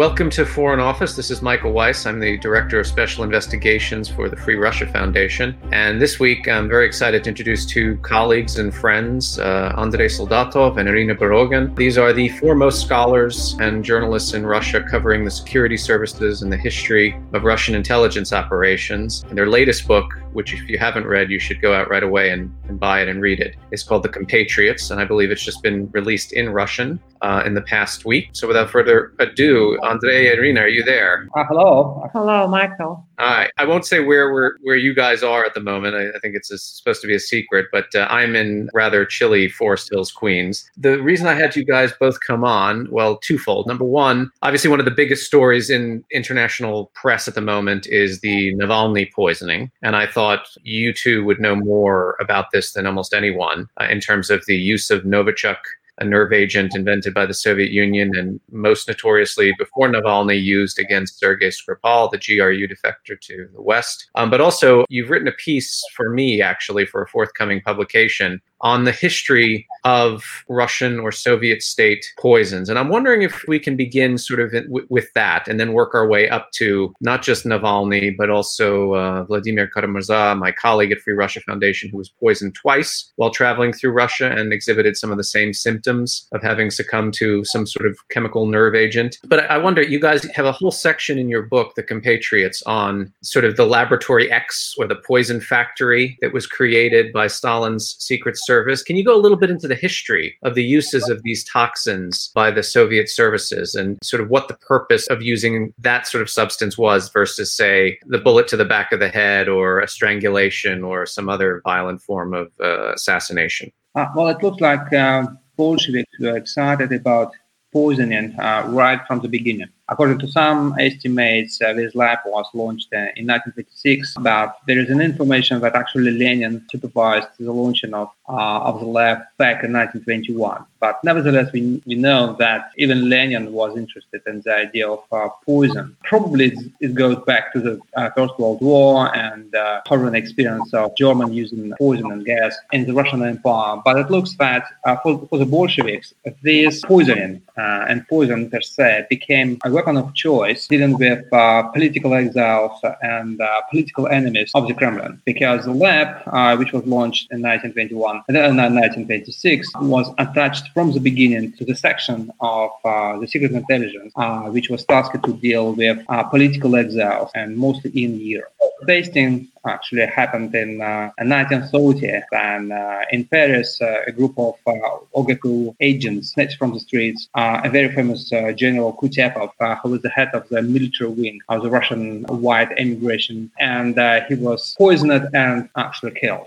Welcome to Foreign Office. This is Michael Weiss. I'm the Director of Special Investigations for the Free Russia Foundation. And this week, I'm very excited to introduce two colleagues and friends, uh, Andrei Soldatov and Irina Borogan. These are the foremost scholars and journalists in Russia covering the security services and the history of Russian intelligence operations. And their latest book, which if you haven't read, you should go out right away and, and buy it and read it. it, is called The Compatriots. And I believe it's just been released in Russian uh, in the past week. So without further ado, Andrei Irina, are you there? Uh, hello. Hello, Michael. Hi. I won't say where we're where you guys are at the moment. I, I think it's a, supposed to be a secret, but uh, I'm in rather chilly Forest Hills, Queens. The reason I had you guys both come on, well, twofold. Number one, obviously one of the biggest stories in international press at the moment is the Navalny poisoning, and I thought you two would know more about this than almost anyone uh, in terms of the use of Novichok a nerve agent invented by the Soviet Union and most notoriously before Navalny used against Sergei Skripal, the GRU defector to the West. Um, but also, you've written a piece for me, actually, for a forthcoming publication on the history of Russian or Soviet state poisons. And I'm wondering if we can begin sort of w- with that and then work our way up to not just Navalny, but also uh, Vladimir Kara-Murza, my colleague at Free Russia Foundation, who was poisoned twice while traveling through Russia and exhibited some of the same symptoms of having succumbed to some sort of chemical nerve agent. But I wonder, you guys have a whole section in your book, The Compatriots, on sort of the Laboratory X or the poison factory that was created by Stalin's secret service service. Can you go a little bit into the history of the uses of these toxins by the Soviet services and sort of what the purpose of using that sort of substance was versus, say, the bullet to the back of the head or a strangulation or some other violent form of uh, assassination? Uh, well, it looks like uh, Bolsheviks were excited about poisoning uh, right from the beginning. According to some estimates, uh, this lab was launched uh, in 1956, but there is an information that actually Lenin supervised the launching of, uh, of the lab back in 1921. But nevertheless, we, we know that even Lenin was interested in the idea of uh, poison. Probably it goes back to the uh, First World War and uh, experience of German using poison and gas in the Russian Empire. But it looks that for, for the Bolsheviks, this poisoning and poison per se became a weapon of choice dealing with uh, political exiles and uh, political enemies of the Kremlin. Because the lab, uh, which was launched in 1921, and then 1926, uh, was attached from the beginning to the section of uh, the secret intelligence, uh, which was tasked to deal with political exiles and mostly in Europe. Tasting actually happened in uh, 1930 and uh, in Paris uh, a group of uh, agents snatched from the streets uh, a very famous uh, General Kutepov, who was the head of the military wing of the Russian white emigration, and he was poisoned and actually killed.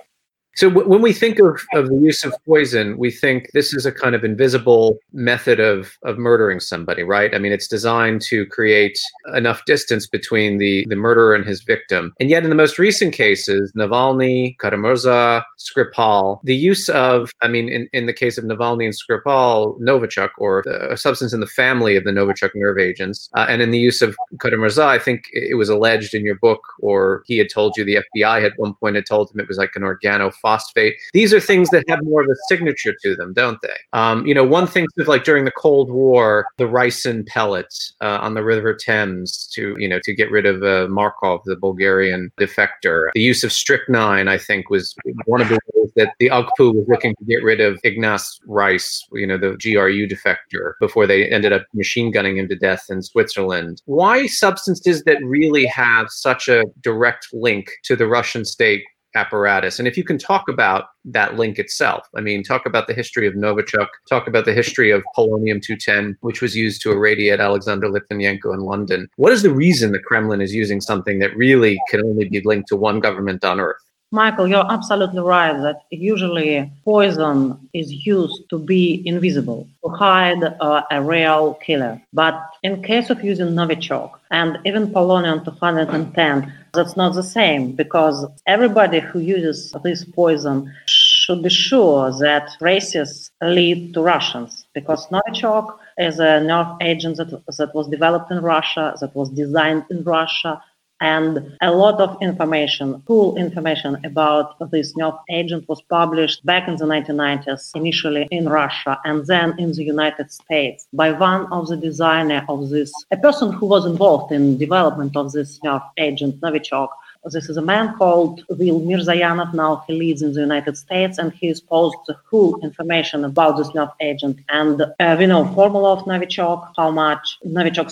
So w- when we think of, of the use of poison, we think this is a kind of invisible method of, of murdering somebody, right? I mean, it's designed to create enough distance between the, the murderer and his victim. And yet in the most recent cases, Navalny, Kara-Murza, Skripal, the use of, I mean, in, in the case of Navalny and Skripal, Novichok, or a substance in the family of the Novichok nerve agents, uh, and in the use of Kara-Murza, I think it was alleged in your book, or he had told you the FBI at one point had told him it was like an organo phosphate. These are things that have more of a signature to them, don't they? Um, you know, one thing is like during the Cold War, the ricin pellets uh, on the River Thames to, you know, to get rid of uh, Markov, the Bulgarian defector. The use of strychnine, I think, was one of the ways that the OGPU was looking to get rid of Ignace Reiss, you know, the GRU defector, before they ended up machine gunning him to death in Switzerland. Why substances that really have such a direct link to the Russian state apparatus. And if you can talk about that link itself, I mean, talk about the history of Novichok, talk about the history of polonium 210, which was used to irradiate Alexander Litvinenko in London. What is the reason the Kremlin is using something that really can only be linked to one government on earth? Michael, you're absolutely right that usually poison is used to be invisible, to hide uh, a real killer. But in case of using Novichok and even polonium 210, that's not the same because everybody who uses this poison should be sure that races lead to Russians because Novichok is a nerve agent that, that was developed in Russia, that was designed in Russia, And a lot of information, cool information about this nerve agent was published back in the 1990s, initially in Russia and then in the United States by one of the designer of this, a person who was involved in development of this nerve agent, Novichok, this is a man called Vil Mirzayanov. Now he lives in the United States and he exposed the full information about this nerve agent. And uh, we know formula of Novichok, how much Novichok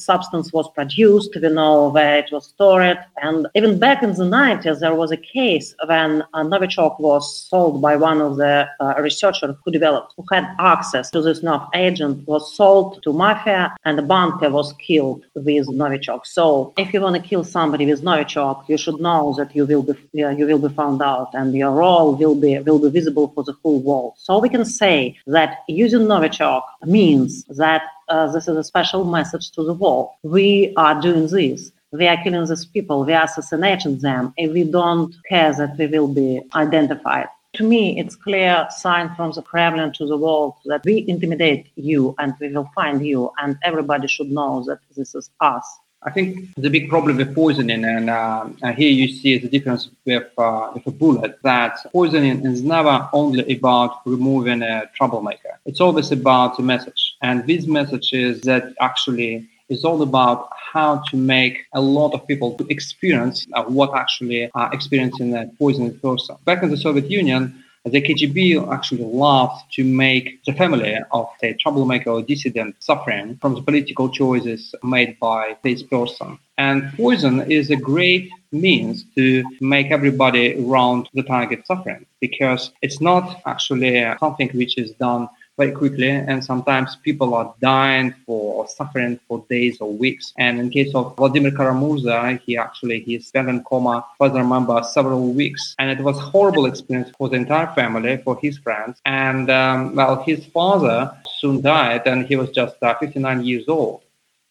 substance, was produced. We know where it was stored. And even back in the 90s, there was a case when uh, Novichok was sold by one of the uh, researchers who developed, who had access to this nerve agent, was sold to mafia, and the banker was killed with Novichok. So if you want to kill somebody with Novichok, you should know that you will be you will be found out and your role will be will be visible for the whole world. So we can say that using Novichok means that uh, this is a special message to the world. We are doing this. We are killing these people. We are assassinating them, and we don't care that we will be identified. To me, it's clear sign from the Kremlin to the world that we intimidate you and we will find you, and everybody should know that this is us. I think the big problem with poisoning, and uh, here you see the difference with, uh, with a bullet, that poisoning is never only about removing a troublemaker. It's always about a message. And this message is that actually is all about how to make a lot of people to experience uh, what actually are experiencing a poisoned person. Back in the Soviet Union, the KGB actually loved to make the family of a troublemaker or dissident suffering from the political choices made by this person. And poison is a great means to make everybody around the target suffering because it's not actually something which is done very quickly. And sometimes people are dying for or suffering for days or weeks. And in case of Vladimir Kara-Murza, he actually he spent in coma, for I remember, several weeks. And it was horrible experience for the entire family, for his friends. And um, well, his father soon died, and he was just uh, 59 years old.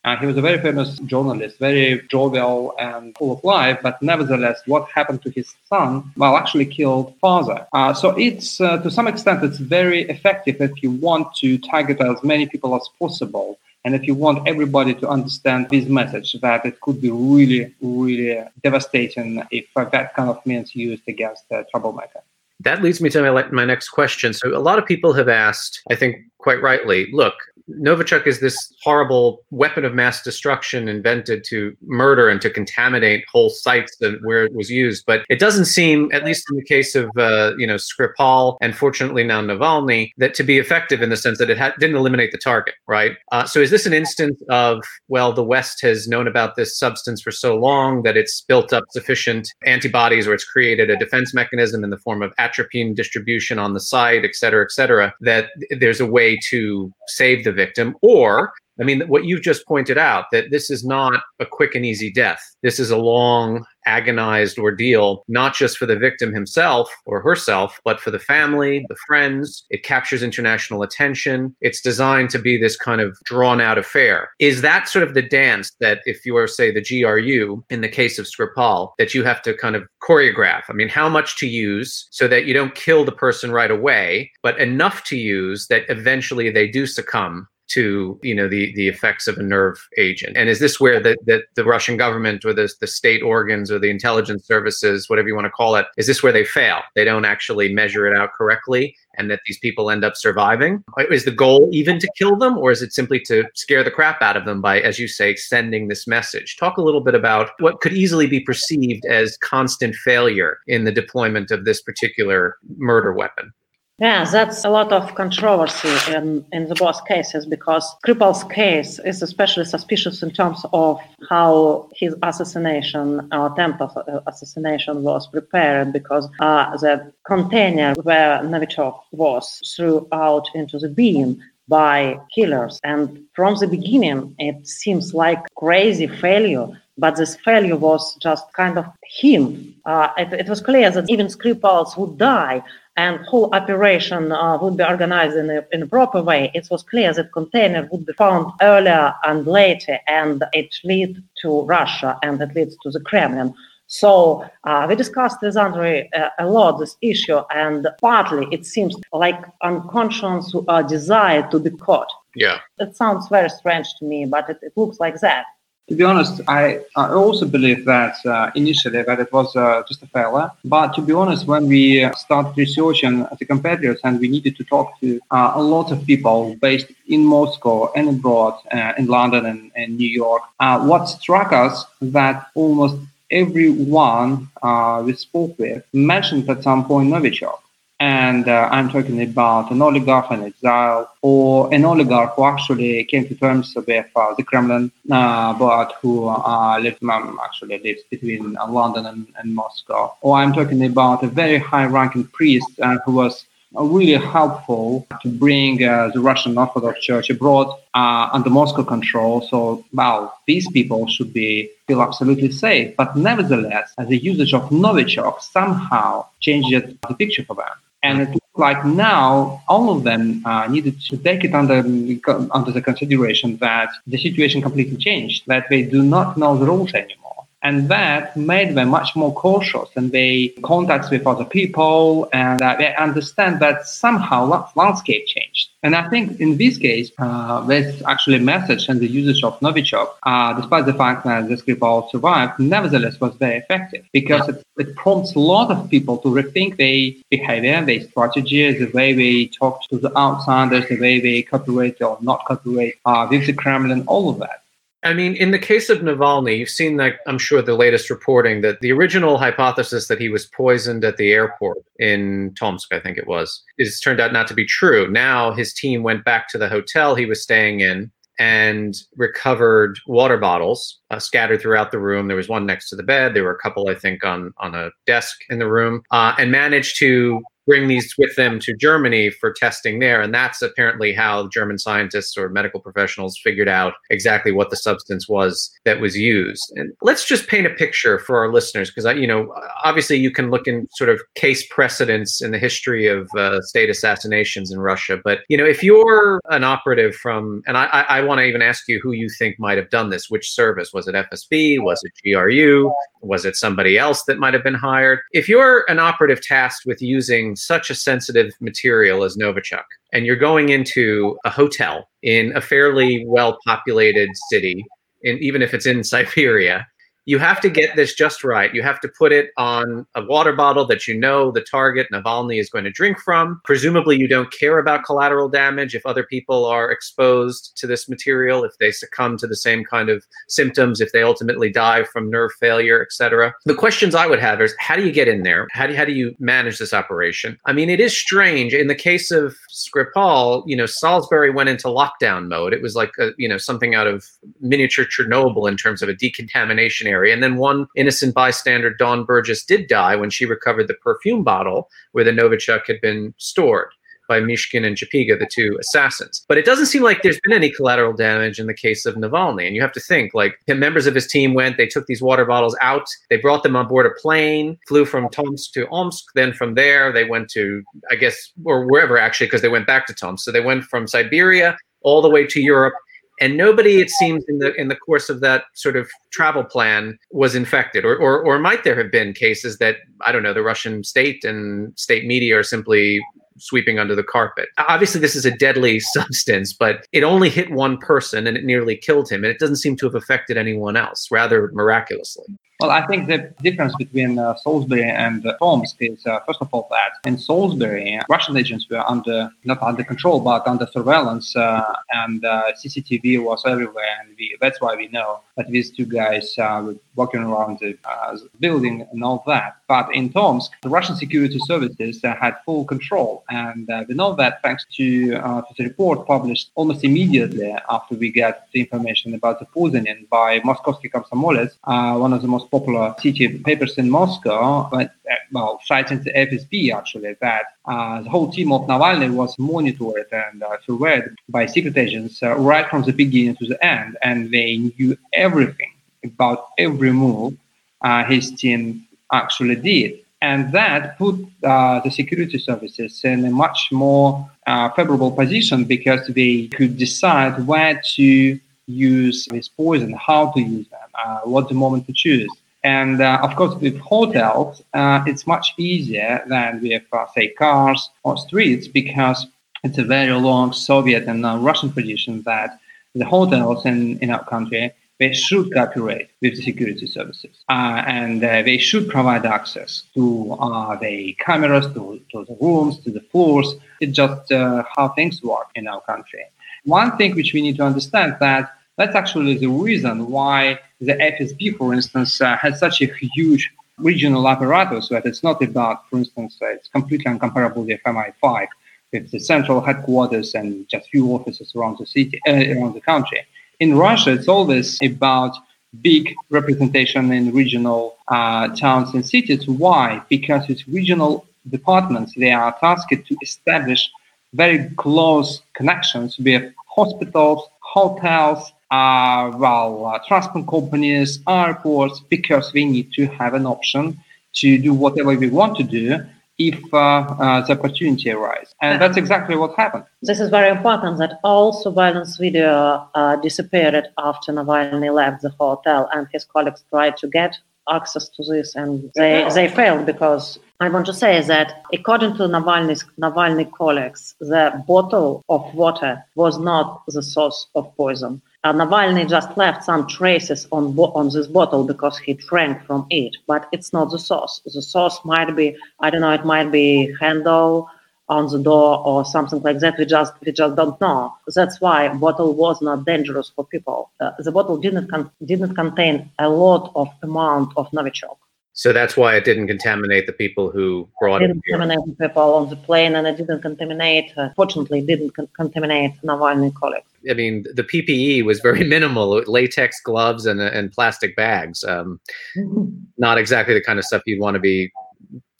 Uh, he was a very famous journalist, very jovial and full of life, but nevertheless, what happened to his son, well, actually killed father. Uh, so it's, uh, to some extent, it's very effective if you want to target as many people as possible. And if you want everybody to understand this message, that it could be really, really devastating if that kind of means used against a troublemaker. That leads me to my, my next question. So, a lot of people have asked, I think quite rightly, look, Novichok is this horrible weapon of mass destruction invented to murder and to contaminate whole sites that where it was used. But it doesn't seem, at least in the case of uh, you know Skripal and fortunately now Navalny, that to be effective in the sense that it ha- didn't eliminate the target, right? Uh, so is this an instance of well, the West has known about this substance for so long that it's built up sufficient antibodies or it's created a defense mechanism in the form of atropine distribution on the site, et cetera, et cetera, that there's a way to save the victim or I mean, what you've just pointed out that this is not a quick and easy death. This is a long, agonized ordeal, not just for the victim himself or herself, but for the family, the friends. It captures international attention. It's designed to be this kind of drawn out affair. Is that sort of the dance that, if you are, say, the GRU, in the case of Skripal, that you have to kind of choreograph? I mean, how much to use so that you don't kill the person right away, but enough to use that eventually they do succumb to you know the the effects of a nerve agent? And is this where the, the, the russian government or the, the state organs or the intelligence services whatever you want to call it is this where they fail? They don't actually measure it out correctly and that these people end up surviving? Uh, is the goal even to kill them or is it simply to scare the crap out of them by as you say sending this message? Talk a little bit about what could easily be perceived as constant failure in the deployment of this particular murder weapon yeah, that's a lot of controversy in, in the both cases because Skripal's case is especially suspicious in terms of how his assassination or attempt of uh, assassination was prepared because uh, the container where Novichok was threw out into the beam by killers. And from the beginning, it seems like crazy failure but this failure was just kind of him. Uh, it, it, was clear that even Skripals would die and whole operation uh, would be organized in a, in a proper way, it was clear that container would be found earlier and later, and it leads to Russia and it leads to the Kremlin. So uh, we discussed with Andrei uh, a lot this issue, and partly it seems like unconscious uh, desire to be caught. Yeah, it sounds very strange to me, but it, it looks like that. To be honest, I, I also believe that uh, initially that it was uh, just a failure. But to be honest, when we started researching the Compatriots and we needed to talk to uh, a lot of people based in Moscow and abroad, uh, in London and, and New York, uh, what struck us that almost everyone uh, we spoke with mentioned at some point Novichok. And uh, I'm talking about an oligarch in exile or an oligarch who actually came to terms with uh, the Kremlin, uh, but who uh, lived, um, actually lives between uh, London and, and, Moscow. Or I'm talking about a very high ranking priest uh, who was really helpful to bring uh, the Russian Orthodox Church abroad uh, under Moscow control. So, well, these people should be feel absolutely safe. But nevertheless, the usage of Novichok somehow changed the picture for them. And it looks like now all of them uh, needed to take it under under the consideration that the situation completely changed, that they do not know the rules anymore. And that made them much more cautious and they contacts with other people and uh, they understand that somehow landscape changed. And I think in this case, uh, this actually message and the usage of Novichok, uh, despite the fact that the Skripal survived, nevertheless was very effective because it, it, prompts a lot of people to rethink their behavior, their strategy, the way they talk to the outsiders, the way they cooperate or not cooperate uh, with the Kremlin, all of that. I mean, in the case of Navalny, you've seen that, I'm sure, the latest reporting that the original hypothesis that he was poisoned at the airport in Tomsk, I think it was, is turned out not to be true. Now his team went back to the hotel he was staying in and recovered water bottles uh, scattered throughout the room. There was one next to the bed. There were a couple, I think, on on a desk in the room, uh, and managed to bring these with them to Germany for testing there. And that's apparently how German scientists or medical professionals figured out exactly what the substance was that was used. And let's just paint a picture for our listeners, because you know, obviously you can look in sort of case precedents in the history of uh, state assassinations in Russia. But you know, if you're an operative from, and I, I, I want to even ask you who you think might have done this, which service was it? FSB? Was it GRU? Was it somebody else that might have been hired? If you're an operative tasked with using such a sensitive material as Novichok, and you're going into a hotel in a fairly well populated city, and even if it's in Siberia, you have to get this just right. You have to put it on a water bottle that you know the target Navalny is going to drink from. Presumably, you don't care about collateral damage if other people are exposed to this material, if they succumb to the same kind of symptoms, if they ultimately die from nerve failure, etc. The questions I would have is how do you get in there? How do how do you manage this operation? I mean, it is strange. In the case of Skripal, you know, Salisbury went into lockdown mode. It was like a, you know something out of miniature Chernobyl in terms of a decontamination And then one innocent bystander, Dawn Sturgess, did die when she recovered the perfume bottle where the Novichok had been stored by Mishkin and Chepiga, the two assassins. But it doesn't seem like there's been any collateral damage in the case of Navalny. And you have to think, like, members of his team went, they took these water bottles out, they brought them on board a plane, flew from Tomsk to Omsk. Then from there, they went to, I guess, or wherever actually, because they went back to Tomsk. So they went from Siberia all the way to Europe and nobody it seems in the in the course of that sort of travel plan was infected or, or or might there have been cases that i don't know the russian state and state media are simply sweeping under the carpet. Obviously this is a deadly substance but it only hit one person and it nearly killed him and it doesn't seem to have affected anyone else rather miraculously well, I think the difference between uh, Salisbury and uh, Tomsk is, uh, first of all, that in Salisbury, Russian agents were under not under control but under surveillance, uh, and uh, CCTV was everywhere, and we, that's why we know that these two guys uh, were walking around the building and all that. But in Tomsk, the Russian security services had full control, and we know that thanks to, the report published almost immediately after we got the information about the poisoning by Moskovsky Komsomolets, one of the most popular city papers in Moscow, but, uh, well, citing the FSB actually, that uh, the whole team of Navalny was monitored and uh, by secret agents uh, right from the beginning to the end, and they knew everything about every move uh, his team actually did. And that put uh, the security services in a much more favorable position because they could decide where to use this poison, how to use them, uh, what the moment to choose. And uh, of course, with hotels, uh, it's much easier than with, uh, say, cars or streets because it's a very long Soviet and uh, Russian tradition that the hotels in, in our country they should cooperate with the security services uh, and uh, they should provide access to uh, the cameras, to, to the rooms, to the floors. It's just uh, how things work in our country. One thing which we need to understand that that's actually the reason why the FSB, for instance, uh, has such a huge regional apparatus that it's not about, for instance, uh, it's completely incomparable with MI5 with the central headquarters and just few offices around the city, uh, around the country. In Russia, it's always about big representation in regional uh, towns and cities. Why? Because it's regional departments. They are tasked to establish very close connections with hospitals, hotels, uh, well, uh, transport companies, airports, because we need to have an option to do whatever we want to do if uh, uh, the opportunity arises. And that's exactly what happened. This is very important that all surveillance video uh, disappeared after Navalny left the hotel and his colleagues tried to get access to this and they, they failed because I want to say that according to Navalny's Navalny colleagues, the bottle of water was not the source of poison uh, Navalny just left some traces on bo- on this bottle because he drank from it, but it's not the source. The source might be I don't know. It might be handle on the door or something like that. We just we just don't know. That's why bottle was not dangerous for people. Uh, the bottle didn't con- didn't contain a lot of amount of Novichok. So that's why it didn't contaminate the people who brought it. Didn't contaminate the people on the plane, and it didn't contaminate. Uh, fortunately, it didn't con- contaminate Navalny colleagues. I mean, the PPE was very minimal: latex gloves and and plastic bags. Um, not exactly the kind of stuff you'd want to be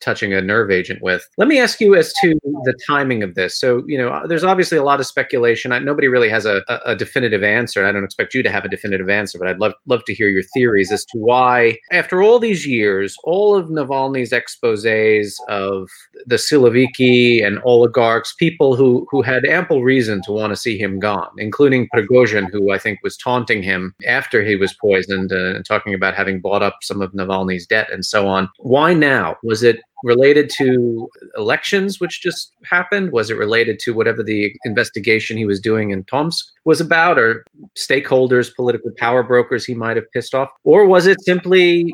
touching a nerve agent with. Let me ask you as to the timing of this. So, you know, there's obviously a lot of speculation. I, nobody really has a, a, definitive answer. I don't expect you to have a definitive answer, but I'd love love to hear your theories as to why, after all these years, all of Navalny's exposés of the Siloviki and oligarchs, people who who had ample reason to want to see him gone, including Prigozhin, who I think was taunting him after he was poisoned uh, and talking about having bought up some of Navalny's debt and so on. Why now? Was it related to elections which just happened? Was it related to whatever the investigation he was doing in Tomsk was about, or stakeholders, political power brokers he might have pissed off? Or was it simply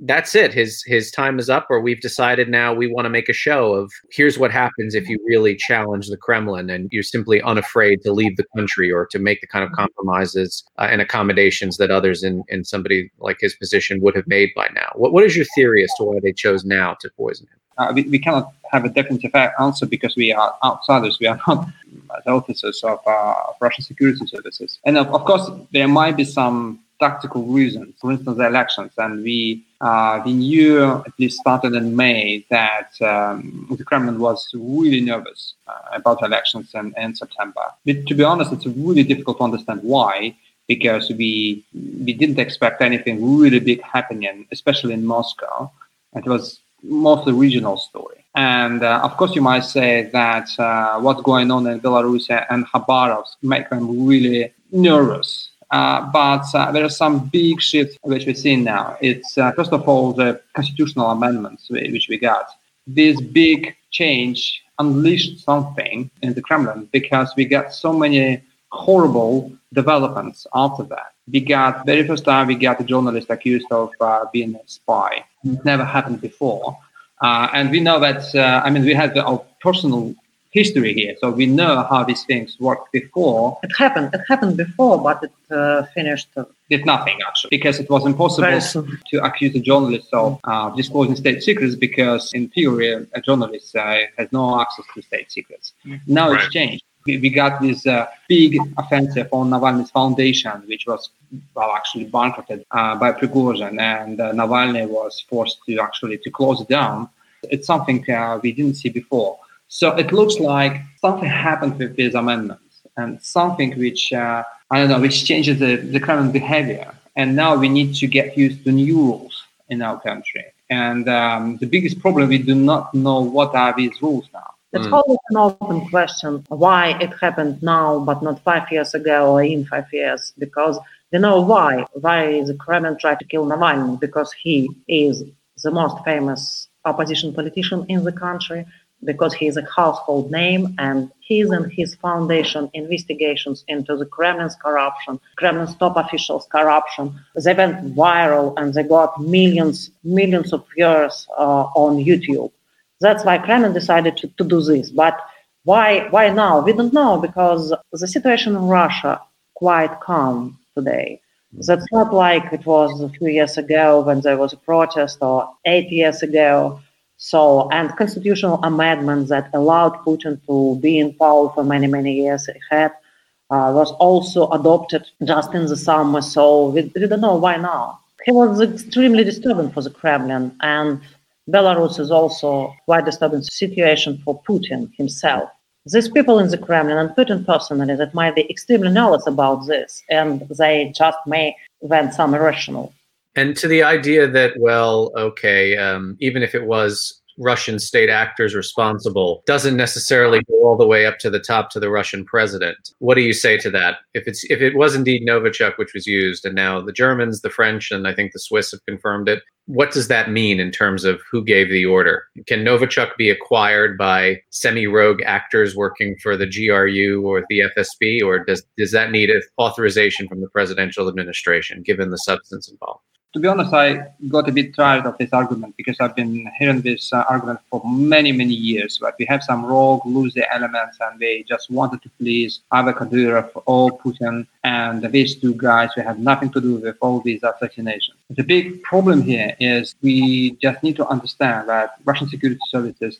that's it his his time is up or we've decided now we want to make a show of here's what happens if you really challenge the kremlin and you're simply unafraid to leave the country or to make the kind of compromises uh, and accommodations that others in in somebody like his position would have made by now what, what is your theory as to why they chose now to poison him uh, we, we cannot have a definitive answer because we are outsiders. We are not the officers of, uh, of Russian security services. And of, of course, there might be some tactical reasons, for instance, the elections. And we uh, we knew, at least started in May, that um, the Kremlin was really nervous uh, about elections in, in September. But to be honest, it's really difficult to understand why, because we we didn't expect anything really big happening, especially in Moscow. It was mostly regional story. And uh, of course, you might say that uh, what's going on in Belarus and Khabarovsk make them really nervous uh, but uh, there are some big shifts which we're seeing now. It's uh, first of all the constitutional amendments which we got. This big change unleashed something in the Kremlin because we got so many horrible developments after that. We got very first time we got a journalist accused of uh, being a spy. It never happened before. Uh, and we know that, I mean, we had our personal history here. So we know how these things worked before. It happened. It happened before, but it uh, finished. Uh, did nothing actually, because it was impossible to accuse a journalist of uh, disclosing state secrets, because in theory, a journalist uh, has no access to state secrets. Mm-hmm. Now right. it's changed. We, we got this uh, big offensive on Navalny's foundation, which was well actually bankrupted uh, by Prigozhin, and Navalny was forced to actually to close it down. It's something we didn't see before. So it looks like something happened with these amendments and something which, uh, I don't know, which changes the, the current behavior. And now we need to get used to new rules in our country. And um, the biggest problem, we do not know what are these rules now. It's mm. always an open question why it happened now, but not five years ago or in five years, because we know why. Why the Kremlin tried to kill Navalny? Because he is the most famous opposition politician in the country because he is a household name and his and his foundation investigations into the Kremlin's corruption, Kremlin's top officials' corruption, they went viral and they got millions, millions of viewers uh, on YouTube. That's why Kremlin decided to, to do this. But why, why now? We don't know because the situation in Russia quite calm today. That's not like it was a few years ago when there was a protest or eight years ago. So, and constitutional amendments that allowed Putin to be in power for many, many years ahead uh, was also adopted just in the summer. So we, we don't know why now. He was extremely disturbing for the Kremlin, and Belarus is also quite disturbing situation for Putin himself. These people in the Kremlin and Putin personally that might be extremely nervous about this, and they just may vent some irrational. And to the idea that, well, okay, um, even if it was Russian state actors responsible doesn't necessarily go all the way up to the top to the Russian president. What do you say to that? If it's if it was indeed Novichok which was used, and now the Germans, the French, and I think the Swiss have confirmed it, what does that mean in terms of who gave the order? Can Novichok be acquired by semi-rogue actors working for the GRU or the FSB, or does does that need authorization from the presidential administration, given the substance involved? To be honest, I got a bit tired of this argument because I've been hearing this uh, argument for many, many years. But we have some rogue, loosey elements, and they just wanted to please either Kadyrov or Putin. And these two guys who have nothing to do with all these assassinations. The big problem here is we just need to understand that Russian security services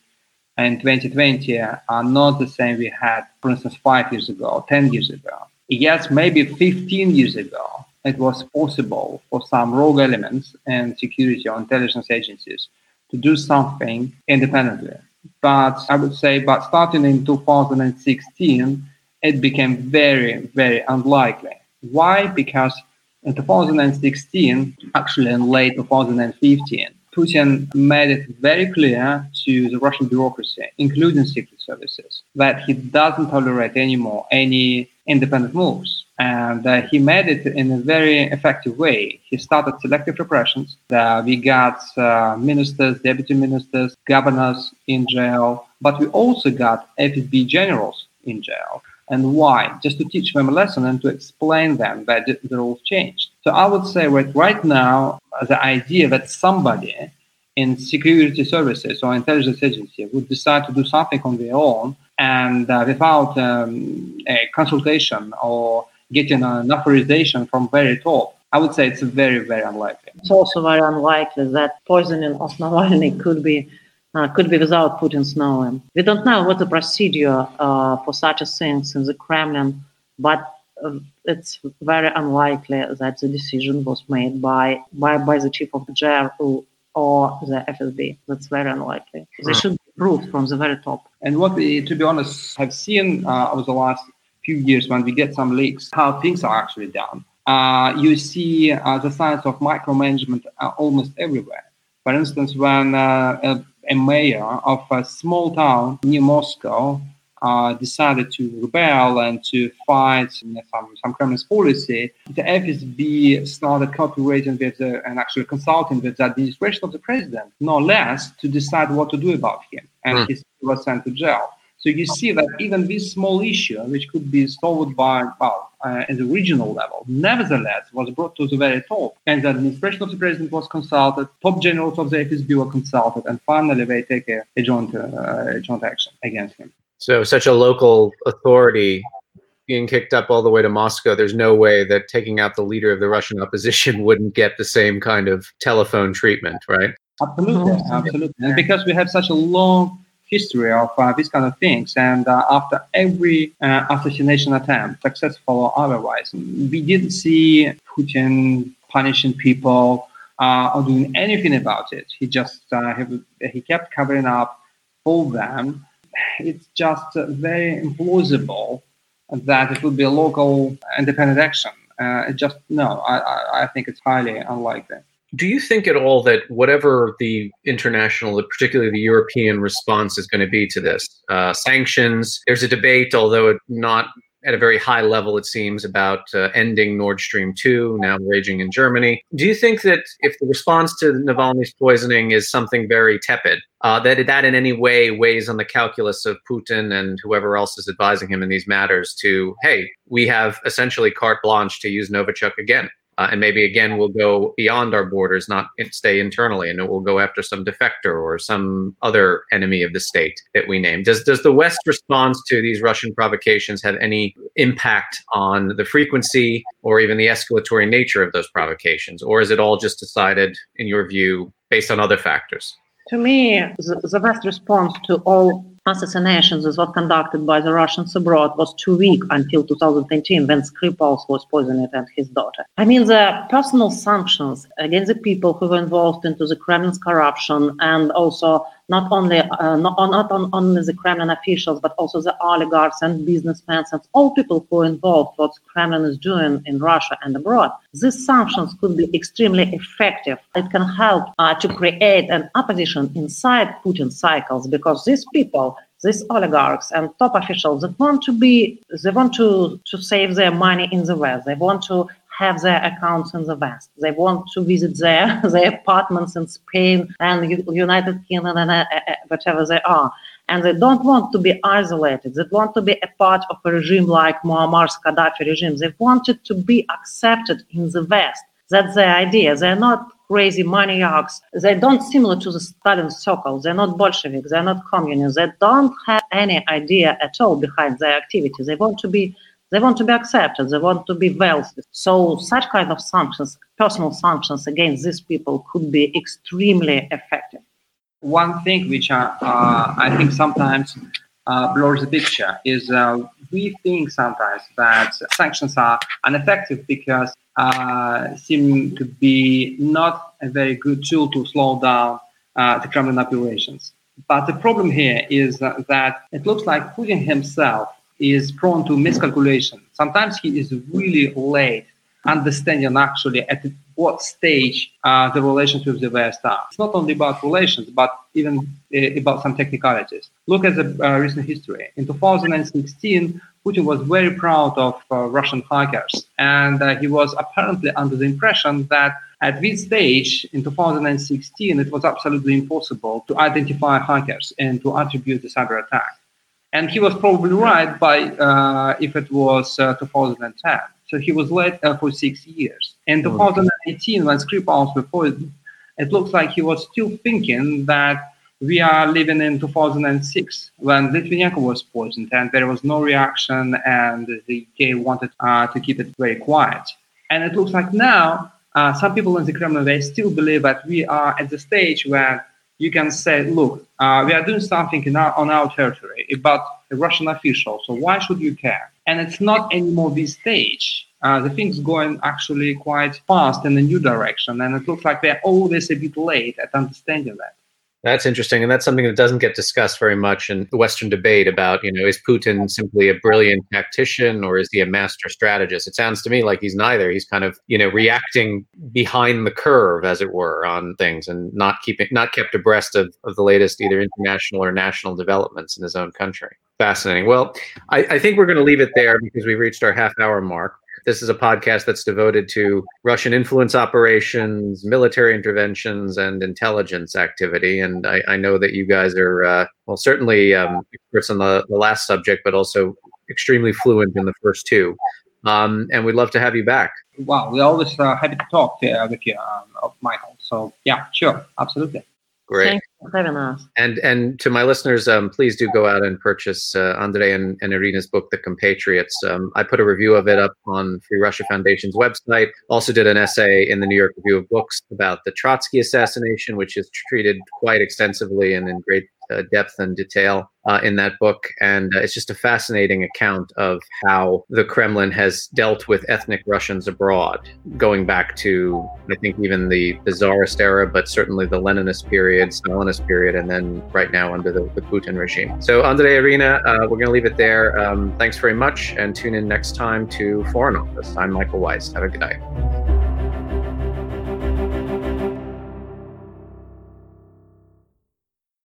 in 2020 are not the same we had, for instance, five years ago, 10 years ago. Yes, maybe 15 years ago it was possible for some rogue elements and security or intelligence agencies to do something independently. But I would say, but starting in 2016, it became very, very unlikely. Why? Because in 2016, actually in late 2015, Putin made it very clear to the Russian bureaucracy, including secret services, that he doesn't tolerate anymore any independent moves and uh, he made it in a very effective way. He started selective repressions. Uh, we got uh, ministers, deputy ministers, governors in jail, but we also got FSB generals in jail. And why? Just to teach them a lesson and to explain them that the rules changed. So I would say that right now, the idea that somebody in security services or intelligence agency would decide to do something on their own and uh, without um, a consultation or getting an authorization from very top, I would say it's very, very unlikely. It's also very unlikely that poisoning of Navalny could be uh, could be without Putin's knowing. We don't know what the procedure uh, for such a things in the Kremlin, but uh, it's very unlikely that the decision was made by by, by the chief of the GRU or the FSB. That's very unlikely. They should be proved from the very top. And what we, to be honest, have seen uh, over the last few years when we get some leaks how things are actually done. Uh, you see uh, the signs of micromanagement almost everywhere. For instance, when uh, a, a, mayor of a small town near Moscow uh, decided to rebel and to fight some, some Kremlin's policy, the FSB started cooperating with the, and actually consulting with the administration of the president, no less, to decide what to do about him. And mm. he was sent to jail. So you see that even this small issue, which could be solved by, well, uh, at the regional level, nevertheless was brought to the very top. And the administration of the president was consulted, top generals of the FSB were consulted, and finally they take a, a joint, uh, joint action against him. So such a local authority being kicked up all the way to Moscow, there's no way that taking out the leader of the Russian opposition wouldn't get the same kind of telephone treatment, right? Absolutely, absolutely. And because we have such a long history of uh, these kind of things. And uh, after every uh, assassination attempt, successful or otherwise, we didn't see Putin punishing people uh, or doing anything about it. He just uh, he, he, kept covering up for them. It's just very implausible that it would be a local independent action. Uh, just no, I, I, I think it's highly unlikely do you think at all that whatever the international, particularly the European response is going to be to this, uh, sanctions, there's a debate, although not at a very high level, it seems, about uh, ending Nord Stream 2, now raging in Germany. Do you think that if the response to Navalny's poisoning is something very tepid, uh, that that in any way weighs on the calculus of Putin and whoever else is advising him in these matters to, hey, we have essentially carte blanche to use Novichok again? Uh, and maybe again we'll go beyond our borders, not stay internally, and it will go after some defector or some other enemy of the state that we name. Does does the West response to these Russian provocations have any impact on the frequency or even the escalatory nature of those provocations, or is it all just decided, in your view, based on other factors? To me, the, the West response to all assassinations that was conducted by the Russians abroad was too weak until 2018 when Skripal was poisoned and his daughter. I mean, the personal sanctions against the people who were involved into the Kremlin's corruption and also not only uh, not, not on, only the Kremlin officials, but also the oligarchs and businessmen and all people who are involved what Kremlin is doing in Russia and abroad. These sanctions could be extremely effective. It can help uh, to create an opposition inside Putin cycles because these people these oligarchs and top officials that want to be they want to to save their money in the west they want to have their accounts in the West. They want to visit their, their apartments in Spain and United Kingdom and uh, uh, whatever they are. And they don't want to be isolated. They want to be a part of a regime like Muammar's Gaddafi regime. They wanted to be accepted in the West. That's their idea. They're not crazy maniacs. They don't similar to the Stalin circle. They're not Bolsheviks. They're not communists. They don't have any idea at all behind their activity. They want to be they want to be accepted. They want to be wealthy. So such kind of sanctions, personal sanctions against these people could be extremely effective. One thing which uh, uh, I think sometimes uh, blurs the picture is uh, we think sometimes that sanctions are ineffective because uh, seem to be not a very good tool to slow down uh, the Kremlin operations. But the problem here is that it looks like Putin himself is prone to miscalculation. Sometimes he is really late understanding actually at what stage uh, the relations with the West are. It's not only about relations, but even uh, about some technicalities. Look at the uh, recent history. In 2016, Putin was very proud of uh, Russian hackers, and uh, he was apparently under the impression that at this stage in 2016, it was absolutely impossible to identify hackers and to attribute the cyber attack. And he was probably right by uh, if it was uh, 2010. So he was late uh, for six years. In 2018, when Skripal was poisoned, it looks like he was still thinking that we are living in 2006 when Litvinenko was poisoned and there was no reaction and the UK wanted uh, to keep it very quiet. And it looks like now uh, some people in the Kremlin, they still believe that we are at the stage where you can say, look, uh, we are doing something our, on our territory about a Russian official, so why should you care? And it's not anymore this stage. Uh, the thing's going actually quite fast in a new direction, and it looks like they're always a bit late at understanding that. That's interesting, and that's something that doesn't get discussed very much in the Western debate about, you know, is Putin simply a brilliant tactician or is he a master strategist? It sounds to me like he's neither. He's kind of, you know, reacting behind the curve, as it were, on things and not keeping, not kept abreast of, of the latest either international or national developments in his own country. Fascinating. Well, I, I think we're going to leave it there because we've reached our half hour mark. This is a podcast that's devoted to Russian influence operations, military interventions, and intelligence activity. And I, I know that you guys are, uh, well, certainly um, experts on the, the last subject, but also extremely fluent in the first two. Um, and we'd love to have you back. Wow, we're always uh, happy to talk uh, with you, um, Michael. So, yeah, sure, absolutely. Great. Thanks And and to my listeners, um, please do go out and purchase uh, Andrei and, and Irina's book, The Compatriots. Um, I put a review of it up on Free Russia Foundation's website. Also did an essay in the New York Review of Books about the Trotsky assassination, which is treated quite extensively and in great uh, depth and detail uh, in that book. And uh, it's just a fascinating account of how the Kremlin has dealt with ethnic Russians abroad, going back to, I think, even the, Tsarist era, but certainly the Leninist period, Stalinist period, and then right now under the, the Putin regime. So, Andrei Irina, uh, we're going to leave it there. Um, thanks very much, and tune in next time to Foreign Office. I'm Michael Weiss. Have a good night.